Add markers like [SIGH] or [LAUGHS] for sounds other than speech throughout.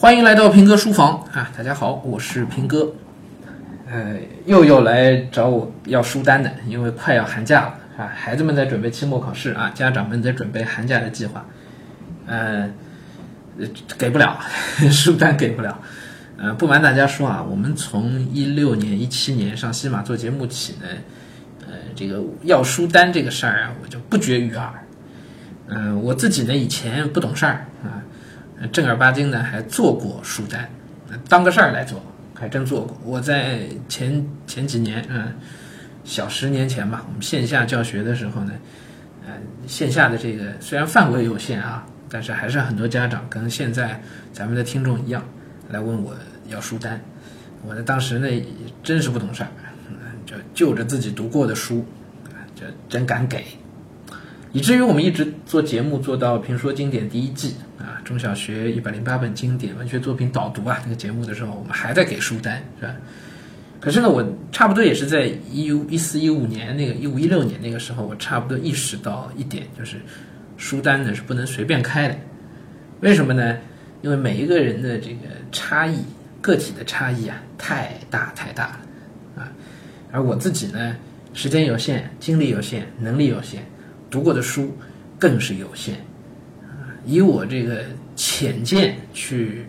欢迎来到平哥书房啊！大家好，我是平哥。呃，又又来找我要书单的，因为快要寒假了啊，孩子们在准备期末考试啊，家长们在准备寒假的计划。呃，给不了 [LAUGHS] 书单，给不了。呃，不瞒大家说啊，我们从一六年、一七年上西马做节目起呢，呃，这个要书单这个事儿啊，我就不绝于耳。嗯，我自己呢以前不懂事儿啊。正儿八经的还做过书单，当个事儿来做，还真做过。我在前前几年，嗯，小十年前吧，我们线下教学的时候呢，呃，线下的这个虽然范围有限啊，但是还是很多家长跟现在咱们的听众一样来问我要书单。我呢当时呢真是不懂事儿，就就着自己读过的书，就真敢给，以至于我们一直做节目做到评说经典第一季。啊，中小学一百零八本经典文学作品导读啊，那个节目的时候，我们还在给书单，是吧？可是呢，我差不多也是在一一四一五年那个一五一六年那个时候，我差不多意识到一点，就是书单呢是不能随便开的。为什么呢？因为每一个人的这个差异，个体的差异啊，太大太大了啊。而我自己呢，时间有限，精力有限，能力有限，读过的书更是有限。以我这个浅见去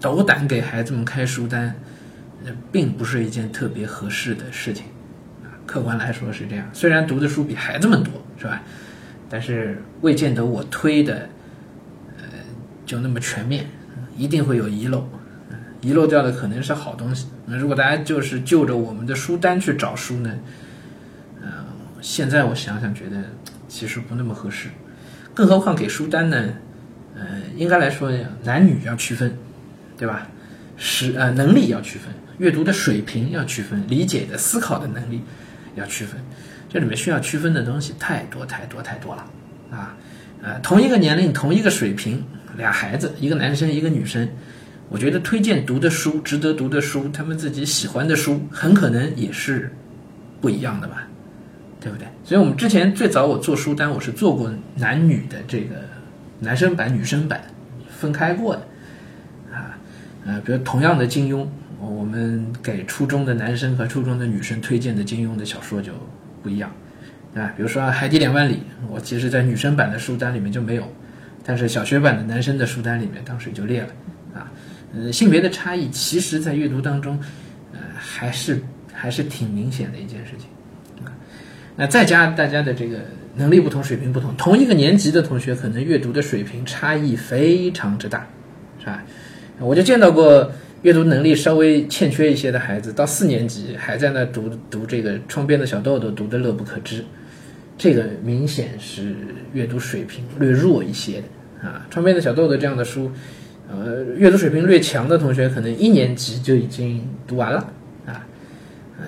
斗胆给孩子们开书单，那并不是一件特别合适的事情。客观来说是这样，虽然读的书比孩子们多，是吧？但是未见得我推的呃就那么全面，一定会有遗漏，遗漏掉的可能是好东西。那如果大家就是就着我们的书单去找书呢，嗯，现在我想想觉得其实不那么合适。更何况给书单呢，呃，应该来说男女要区分，对吧？是呃，能力要区分，阅读的水平要区分，理解的思考的能力要区分。这里面需要区分的东西太多太多太多了啊！呃，同一个年龄同一个水平，俩孩子，一个男生一个女生，我觉得推荐读的书、值得读的书、他们自己喜欢的书，很可能也是不一样的吧。对不对？所以我们之前最早我做书单，我是做过男女的这个男生版、女生版分开过的啊，呃，比如同样的金庸，我们给初中的男生和初中的女生推荐的金庸的小说就不一样，啊，比如说《海底两万里》，我其实在女生版的书单里面就没有，但是小学版的男生的书单里面当时就列了啊，呃，性别的差异其实在阅读当中，呃，还是还是挺明显的一件事情。那再加大家的这个能力不同、水平不同，同一个年级的同学可能阅读的水平差异非常之大，是吧？我就见到过阅读能力稍微欠缺一些的孩子，到四年级还在那读读这个《窗边的小豆豆》，读得乐不可支，这个明显是阅读水平略弱一些的啊。《窗边的小豆豆》这样的书，呃，阅读水平略强的同学可能一年级就已经读完了啊。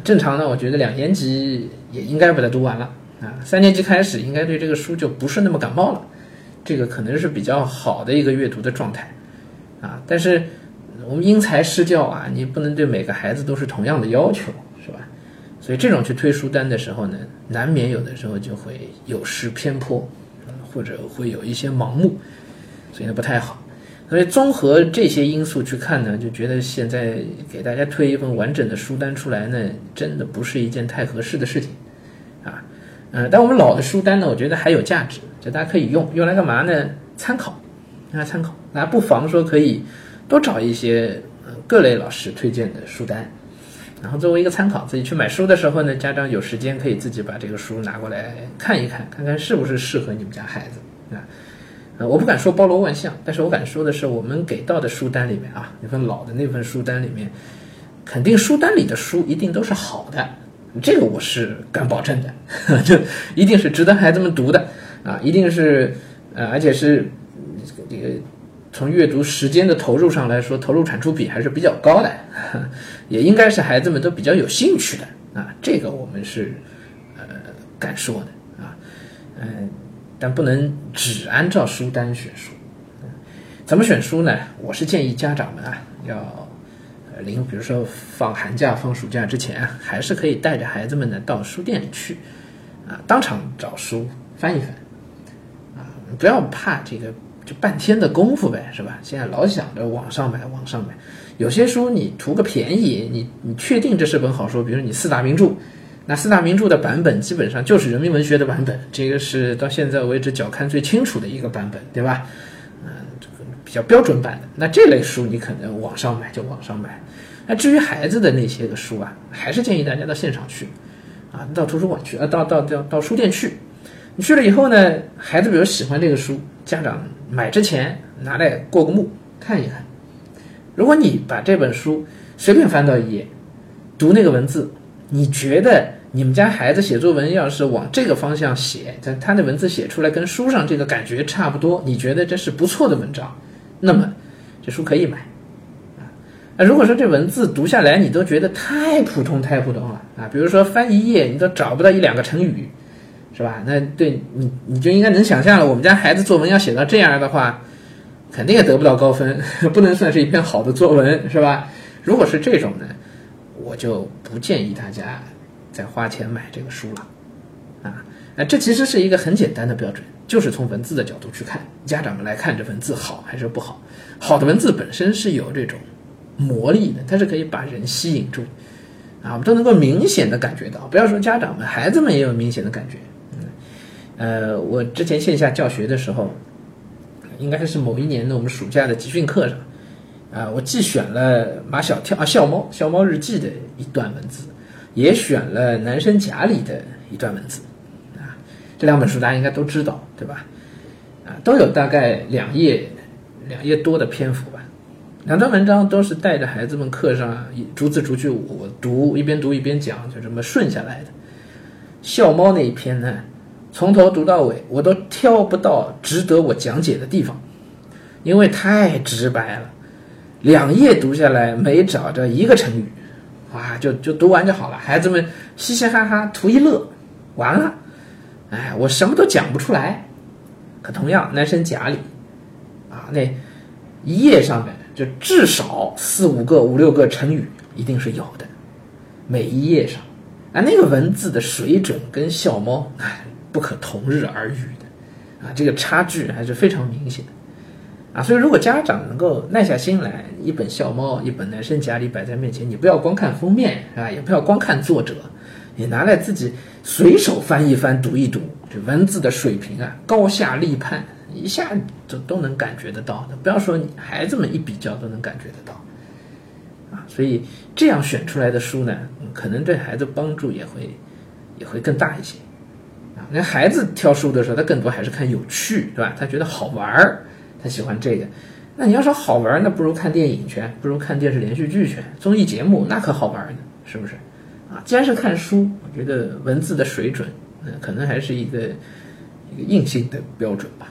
正常呢，我觉得两年级也应该把它读完了啊。三年级开始应该对这个书就不是那么感冒了，这个可能是比较好的一个阅读的状态啊。但是我们因材施教啊，你不能对每个孩子都是同样的要求，是吧？所以这种去推书单的时候呢，难免有的时候就会有失偏颇，或者会有一些盲目，所以呢不太好。所以综合这些因素去看呢，就觉得现在给大家推一份完整的书单出来呢，真的不是一件太合适的事情，嗯，但我们老的书单呢，我觉得还有价值，就大家可以用，用来干嘛呢？参考，用来参考，大家不妨说可以多找一些各类老师推荐的书单，然后作为一个参考，自己去买书的时候呢，家长有时间可以自己把这个书拿过来看一看，看看是不是适合你们家孩子，啊。呃，我不敢说包罗万象，但是我敢说的是，我们给到的书单里面啊，那份老的那份书单里面，肯定书单里的书一定都是好的，这个我是敢保证的，[LAUGHS] 就一定是值得孩子们读的啊，一定是呃，而且是这个从阅读时间的投入上来说，投入产出比还是比较高的，[LAUGHS] 也应该是孩子们都比较有兴趣的啊，这个我们是呃敢说的啊，嗯。但不能只按照书单选书，怎么选书呢？我是建议家长们啊，要临比如说放寒假、放暑假之前，还是可以带着孩子们呢到书店去，啊，当场找书翻一翻，啊，不要怕这个就半天的功夫呗，是吧？现在老想着网上买，网上买。有些书你图个便宜，你你确定这是本好书，比如你四大名著，那四大名著的版本基本上就是人民文学的版本，这个是到现在为止脚看最清楚的一个版本，对吧？比较标准版的。那这类书你可能网上买就网上买。那至于孩子的那些个书啊，还是建议大家到现场去，啊，到图书馆去，啊，到到到到书店去。你去了以后呢，孩子比如喜欢这个书，家长买之前拿来过个目看一看。如果你把这本书随便翻到一页，读那个文字，你觉得你们家孩子写作文要是往这个方向写，他他的文字写出来跟书上这个感觉差不多，你觉得这是不错的文章，那么这书可以买啊。那如果说这文字读下来你都觉得太普通太普通了啊，比如说翻一页你都找不到一两个成语，是吧？那对你你就应该能想象了，我们家孩子作文要写到这样的话。肯定也得不到高分，[LAUGHS] 不能算是一篇好的作文，是吧？如果是这种呢，我就不建议大家再花钱买这个书了，啊，那这其实是一个很简单的标准，就是从文字的角度去看，家长们来看这文字好还是不好。好的文字本身是有这种魔力的，它是可以把人吸引住，啊，我们都能够明显的感觉到。不要说家长们，孩子们也有明显的感觉。嗯，呃，我之前线下教学的时候。应该是某一年的我们暑假的集训课上，啊，我既选了马小跳啊《笑猫笑猫日记》的一段文字，也选了《男生甲》里的一段文字，这两本书大家应该都知道，对吧？啊，都有大概两页两页多的篇幅吧。两段文章都是带着孩子们课上逐字逐句我读，一边读一边讲，就这么顺下来的。笑猫那一篇呢？从头读到尾，我都挑不到值得我讲解的地方，因为太直白了。两页读下来没找着一个成语，哇，就就读完就好了。孩子们嘻嘻哈哈图一乐，完了。哎，我什么都讲不出来。可同样，男生甲里，啊，那一页上面就至少四五个、五六个成语一定是有的，每一页上，啊，那个文字的水准跟笑猫，哎。不可同日而语的，啊，这个差距还是非常明显的，啊，所以如果家长能够耐下心来，一本《笑猫》，一本《男生甲》里摆在面前，你不要光看封面，啊，也不要光看作者，你拿来自己随手翻一翻，读一读，这文字的水平啊，高下立判，一下就都能感觉得到的。不要说孩子们一比较都能感觉得到，啊，所以这样选出来的书呢，可能对孩子帮助也会也会更大一些。啊那孩子挑书的时候，他更多还是看有趣，对吧？他觉得好玩儿，他喜欢这个。那你要说好玩儿，那不如看电影去，不如看电视连续剧去，综艺节目那可好玩儿呢，是不是？啊，既然是看书，我觉得文字的水准，嗯，可能还是一个一个硬性的标准吧。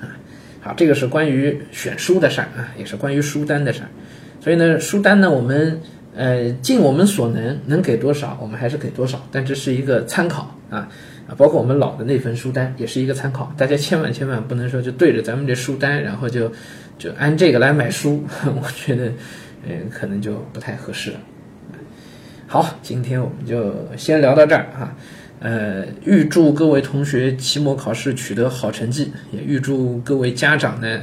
啊，好，这个是关于选书的事儿啊，也是关于书单的事儿。所以呢，书单呢，我们呃尽我们所能，能给多少，我们还是给多少，但这是一个参考啊。啊，包括我们老的那份书单也是一个参考，大家千万千万不能说就对着咱们这书单，然后就就按这个来买书，[LAUGHS] 我觉得，嗯，可能就不太合适了。好，今天我们就先聊到这儿啊，呃，预祝各位同学期末考试取得好成绩，也预祝各位家长呢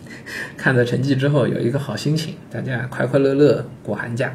[LAUGHS] 看了成绩之后有一个好心情，大家快快乐乐过寒假。